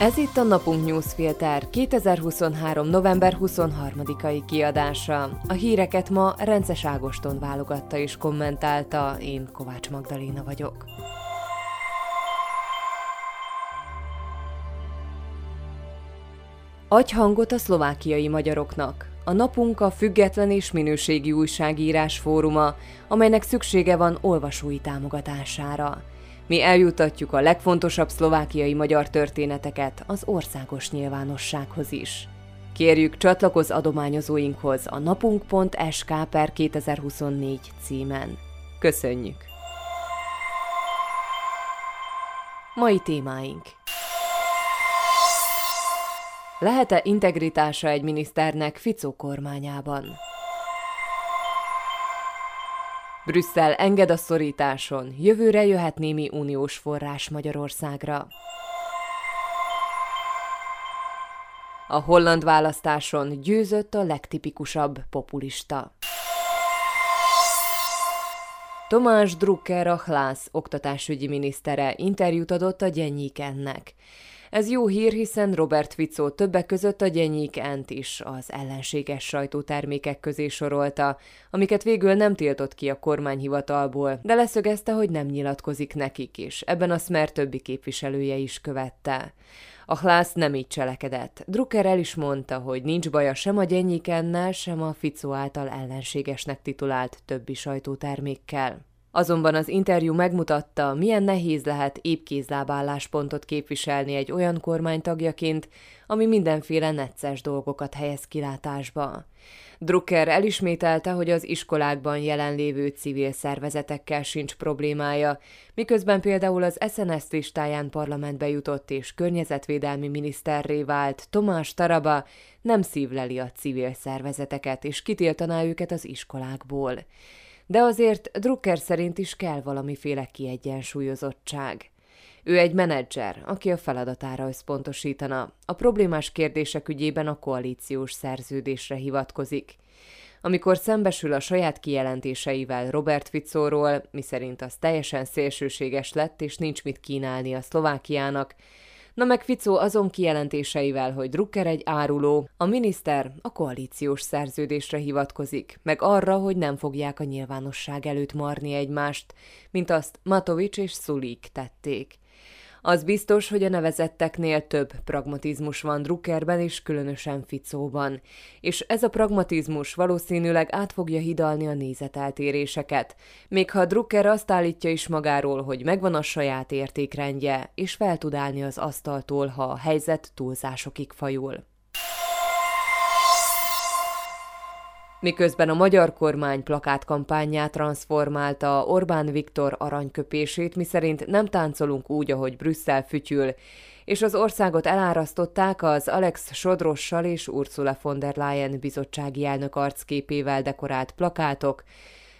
Ez itt a Napunk Newsfilter 2023. november 23-ai kiadása. A híreket ma Rences Ágoston válogatta és kommentálta, én Kovács Magdaléna vagyok. Adj hangot a szlovákiai magyaroknak. A napunk a független és minőségi újságírás fóruma, amelynek szüksége van olvasói támogatására. Mi eljutatjuk a legfontosabb szlovákiai magyar történeteket az országos nyilvánossághoz is. Kérjük csatlakozz adományozóinkhoz a napunk.sk per 2024 címen. Köszönjük! Mai témáink Lehet-e integritása egy miniszternek Ficó kormányában? Brüsszel enged a szorításon, jövőre jöhet némi uniós forrás Magyarországra. A holland választáson győzött a legtipikusabb populista. Tomás Drucker a Hlász oktatásügyi minisztere interjút adott a Gyennyik-ennek. Ez jó hír, hiszen Robert Fico többek között a Gyenyik Ent is az ellenséges sajtótermékek közé sorolta, amiket végül nem tiltott ki a kormányhivatalból, de leszögezte, hogy nem nyilatkozik nekik is. Ebben a Smer többi képviselője is követte. A Hlász nem így cselekedett. Drucker el is mondta, hogy nincs baja sem a Gyennyikennel, sem a Fico által ellenségesnek titulált többi sajtótermékkel. Azonban az interjú megmutatta, milyen nehéz lehet épkézlábálláspontot képviselni egy olyan kormány tagjaként, ami mindenféle necces dolgokat helyez kilátásba. Drucker elismételte, hogy az iskolákban jelenlévő civil szervezetekkel sincs problémája, miközben például az SNS listáján parlamentbe jutott és környezetvédelmi miniszterré vált Tomás Taraba nem szívleli a civil szervezeteket és kitiltaná őket az iskolákból de azért Drucker szerint is kell valamiféle kiegyensúlyozottság. Ő egy menedzser, aki a feladatára összpontosítana. A problémás kérdések ügyében a koalíciós szerződésre hivatkozik. Amikor szembesül a saját kijelentéseivel Robert Ficóról, miszerint az teljesen szélsőséges lett és nincs mit kínálni a Szlovákiának, Na meg Ficó azon kijelentéseivel, hogy Drucker egy áruló, a miniszter a koalíciós szerződésre hivatkozik, meg arra, hogy nem fogják a nyilvánosság előtt marni egymást, mint azt Matovics és Szulik tették. Az biztos, hogy a nevezetteknél több pragmatizmus van Druckerben és különösen Ficóban, és ez a pragmatizmus valószínűleg át fogja hidalni a nézeteltéréseket, még ha Drucker azt állítja is magáról, hogy megvan a saját értékrendje, és fel tud állni az asztaltól, ha a helyzet túlzásokig fajul. Miközben a magyar kormány plakátkampányát transformálta Orbán Viktor aranyköpését, miszerint nem táncolunk úgy, ahogy Brüsszel fütyül, és az országot elárasztották az Alex Sodrossal és Ursula von der Leyen bizottsági elnök arcképével dekorált plakátok,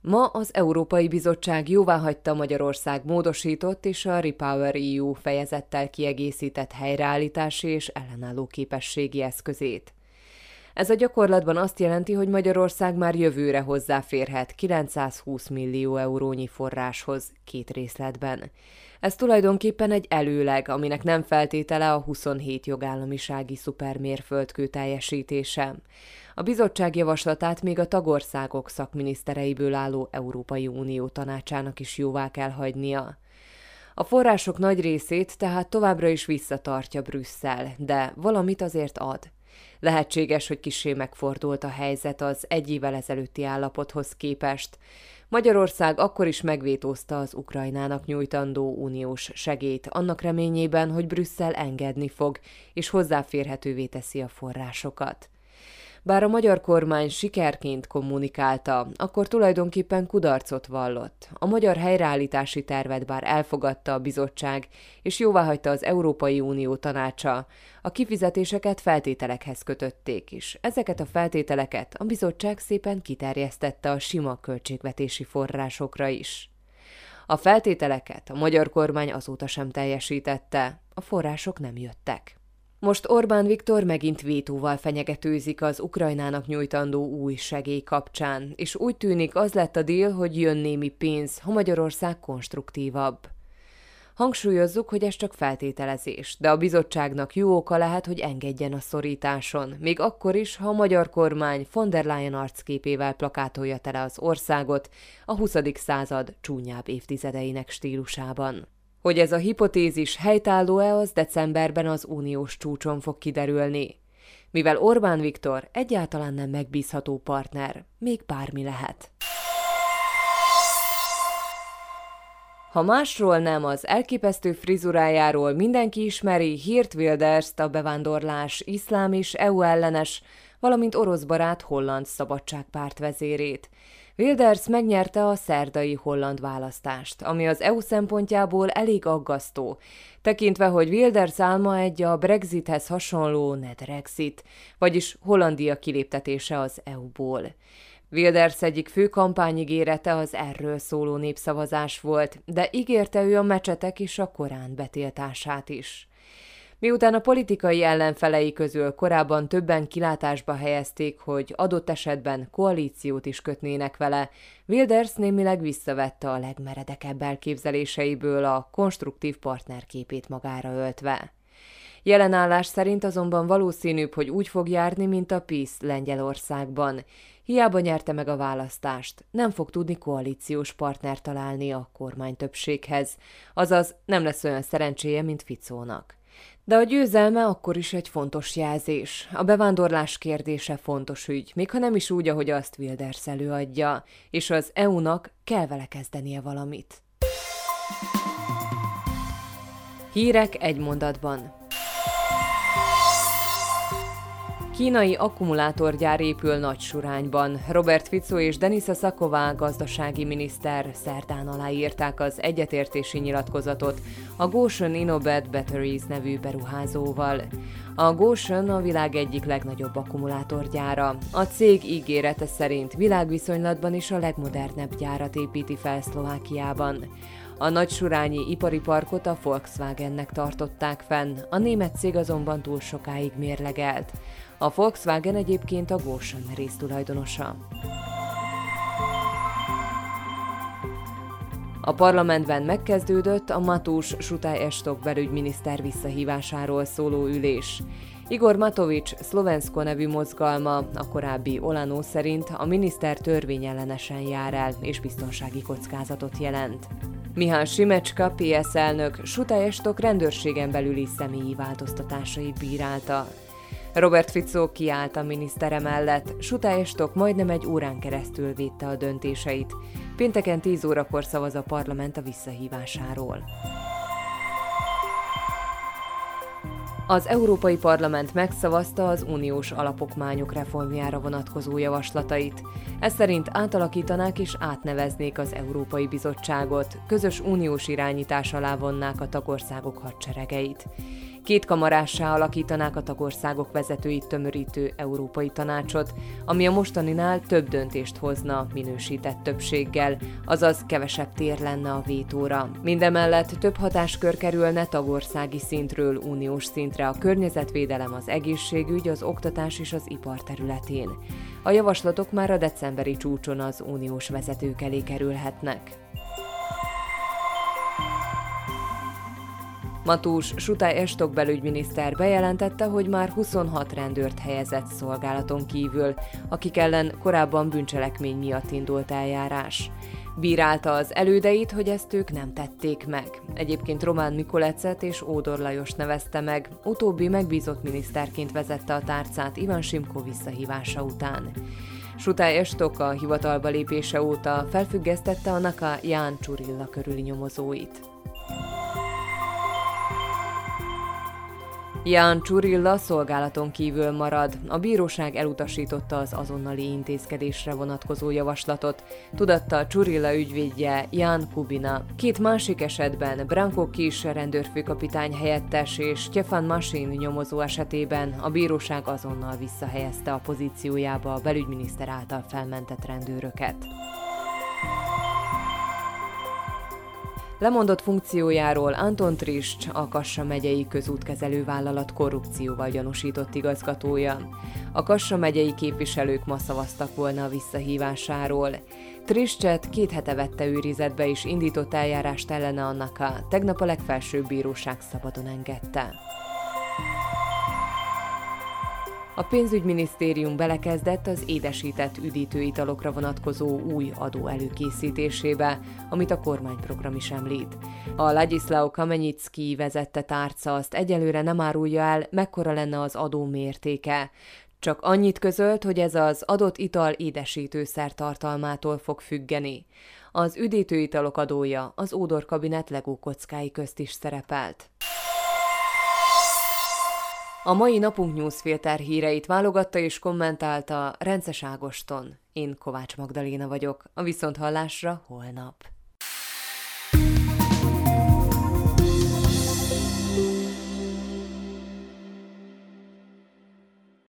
Ma az Európai Bizottság jóváhagyta Magyarország módosított és a Repower EU fejezettel kiegészített helyreállítási és ellenálló képességi eszközét. Ez a gyakorlatban azt jelenti, hogy Magyarország már jövőre hozzáférhet 920 millió eurónyi forráshoz két részletben. Ez tulajdonképpen egy előleg, aminek nem feltétele a 27 jogállamisági szupermérföldkő teljesítése. A bizottság javaslatát még a tagországok szakminisztereiből álló Európai Unió tanácsának is jóvá kell hagynia. A források nagy részét tehát továbbra is visszatartja Brüsszel, de valamit azért ad – Lehetséges, hogy kisé megfordult a helyzet az egy évvel ezelőtti állapothoz képest. Magyarország akkor is megvétózta az Ukrajnának nyújtandó uniós segét, annak reményében, hogy Brüsszel engedni fog, és hozzáférhetővé teszi a forrásokat. Bár a magyar kormány sikerként kommunikálta, akkor tulajdonképpen kudarcot vallott. A magyar helyreállítási tervet bár elfogadta a bizottság, és jóváhagyta az Európai Unió tanácsa, a kifizetéseket feltételekhez kötötték is. Ezeket a feltételeket a bizottság szépen kiterjesztette a sima költségvetési forrásokra is. A feltételeket a magyar kormány azóta sem teljesítette, a források nem jöttek. Most Orbán Viktor megint vétóval fenyegetőzik az Ukrajnának nyújtandó új segély kapcsán, és úgy tűnik az lett a dél, hogy jön némi pénz, ha Magyarország konstruktívabb. Hangsúlyozzuk, hogy ez csak feltételezés, de a bizottságnak jó oka lehet, hogy engedjen a szorításon, még akkor is, ha a magyar kormány von der Leyen arcképével plakátolja tele az országot a 20. század csúnyább évtizedeinek stílusában. Hogy ez a hipotézis helytálló-e, az decemberben az uniós csúcson fog kiderülni. Mivel Orbán Viktor egyáltalán nem megbízható partner, még bármi lehet. Ha másról nem, az elképesztő frizurájáról mindenki ismeri Hirt Wilders-t, a bevándorlás, iszlám és EU ellenes, valamint orosz barát holland szabadságpárt vezérét. Wilders megnyerte a szerdai holland választást, ami az EU szempontjából elég aggasztó, tekintve, hogy Wilders álma egy a Brexithez hasonló Nedrexit, vagyis Hollandia kiléptetése az EU-ból. Wilders egyik fő kampányigérete az erről szóló népszavazás volt, de ígérte ő a mecsetek és a Korán betiltását is. Miután a politikai ellenfelei közül korábban többen kilátásba helyezték, hogy adott esetben koalíciót is kötnének vele, Wilders némileg visszavette a legmeredekebb elképzeléseiből a konstruktív partnerképét magára öltve. Jelenállás szerint azonban valószínűbb, hogy úgy fog járni, mint a PISZ Lengyelországban. Hiába nyerte meg a választást, nem fog tudni koalíciós partner találni a kormány többséghez, azaz nem lesz olyan szerencséje, mint Ficónak. De a győzelme akkor is egy fontos jelzés. A bevándorlás kérdése fontos ügy, még ha nem is úgy, ahogy azt Wilders előadja, és az EU-nak kell vele kezdenie valamit. Hírek egy mondatban. Kínai akkumulátorgyár épül nagy surányban. Robert Fico és Denisa Szaková gazdasági miniszter szerdán aláírták az egyetértési nyilatkozatot a Goshen Innobed Batteries nevű beruházóval. A Goshen a világ egyik legnagyobb akkumulátorgyára. A cég ígérete szerint világviszonylatban is a legmodernebb gyárat építi fel Szlovákiában. A nagy surányi ipari parkot a Volkswagennek tartották fenn, a német cég azonban túl sokáig mérlegelt. A Volkswagen egyébként a Goshen résztulajdonosa. A parlamentben megkezdődött a Matús Sutály Estok belügyminiszter visszahívásáról szóló ülés. Igor Matovics szlovenszko nevű mozgalma, a korábbi Olano szerint a miniszter törvényellenesen jár el és biztonsági kockázatot jelent. Mihály Simecska, PS elnök, Sutály Estok rendőrségen belüli személyi változtatásait bírálta. Robert Fico kiállt a minisztere mellett, Sutályestok majdnem egy órán keresztül védte a döntéseit. Pénteken 10 órakor szavaz a parlament a visszahívásáról. Az Európai Parlament megszavazta az uniós alapokmányok reformjára vonatkozó javaslatait. Ez szerint átalakítanák és átneveznék az Európai Bizottságot, közös uniós irányítás alá vonnák a tagországok hadseregeit. Két kamarássá alakítanák a tagországok vezetőit tömörítő Európai Tanácsot, ami a mostaninál több döntést hozna minősített többséggel, azaz kevesebb tér lenne a vétóra. Mindemellett több hatáskör kerülne tagországi szintről uniós szintre a környezetvédelem, az egészségügy, az oktatás és az ipar területén. A javaslatok már a decemberi csúcson az uniós vezetők elé kerülhetnek. Matús Sutály Estok belügyminiszter bejelentette, hogy már 26 rendőrt helyezett szolgálaton kívül, akik ellen korábban bűncselekmény miatt indult eljárás. Bírálta az elődeit, hogy ezt ők nem tették meg. Egyébként Román Mikolecet és Ódor Lajos nevezte meg, utóbbi megbízott miniszterként vezette a tárcát Ivan Simko visszahívása után. Sutály Estok a hivatalba lépése óta felfüggesztette a Naka Ján Csurilla körüli nyomozóit. Jan Csurilla szolgálaton kívül marad. A bíróság elutasította az azonnali intézkedésre vonatkozó javaslatot, tudatta Csurilla ügyvédje Jan Kubina. Két másik esetben Branko Kis rendőrfőkapitány helyettes és Stefan Masin nyomozó esetében a bíróság azonnal visszahelyezte a pozíciójába a belügyminiszter által felmentett rendőröket. Lemondott funkciójáról Anton Trist, a Kassa megyei közútkezelő vállalat korrupcióval gyanúsított igazgatója. A Kassa megyei képviselők ma szavaztak volna a visszahívásáról. Tristcset két hete vette őrizetbe és indított eljárást ellene annak a tegnap a legfelsőbb bíróság szabadon engedte. A pénzügyminisztérium belekezdett az édesített üdítőitalokra vonatkozó új adó előkészítésébe, amit a kormányprogram is említ. A Ladislao Kamenyicki vezette tárca azt egyelőre nem árulja el, mekkora lenne az adó mértéke. Csak annyit közölt, hogy ez az adott ital édesítőszer tartalmától fog függeni. Az üdítőitalok adója az Ódor kabinet legó kockái közt is szerepelt. A mai napunk newsfilter híreit válogatta és kommentálta Rences Ágoston. Én Kovács Magdaléna vagyok, a Viszonthallásra holnap.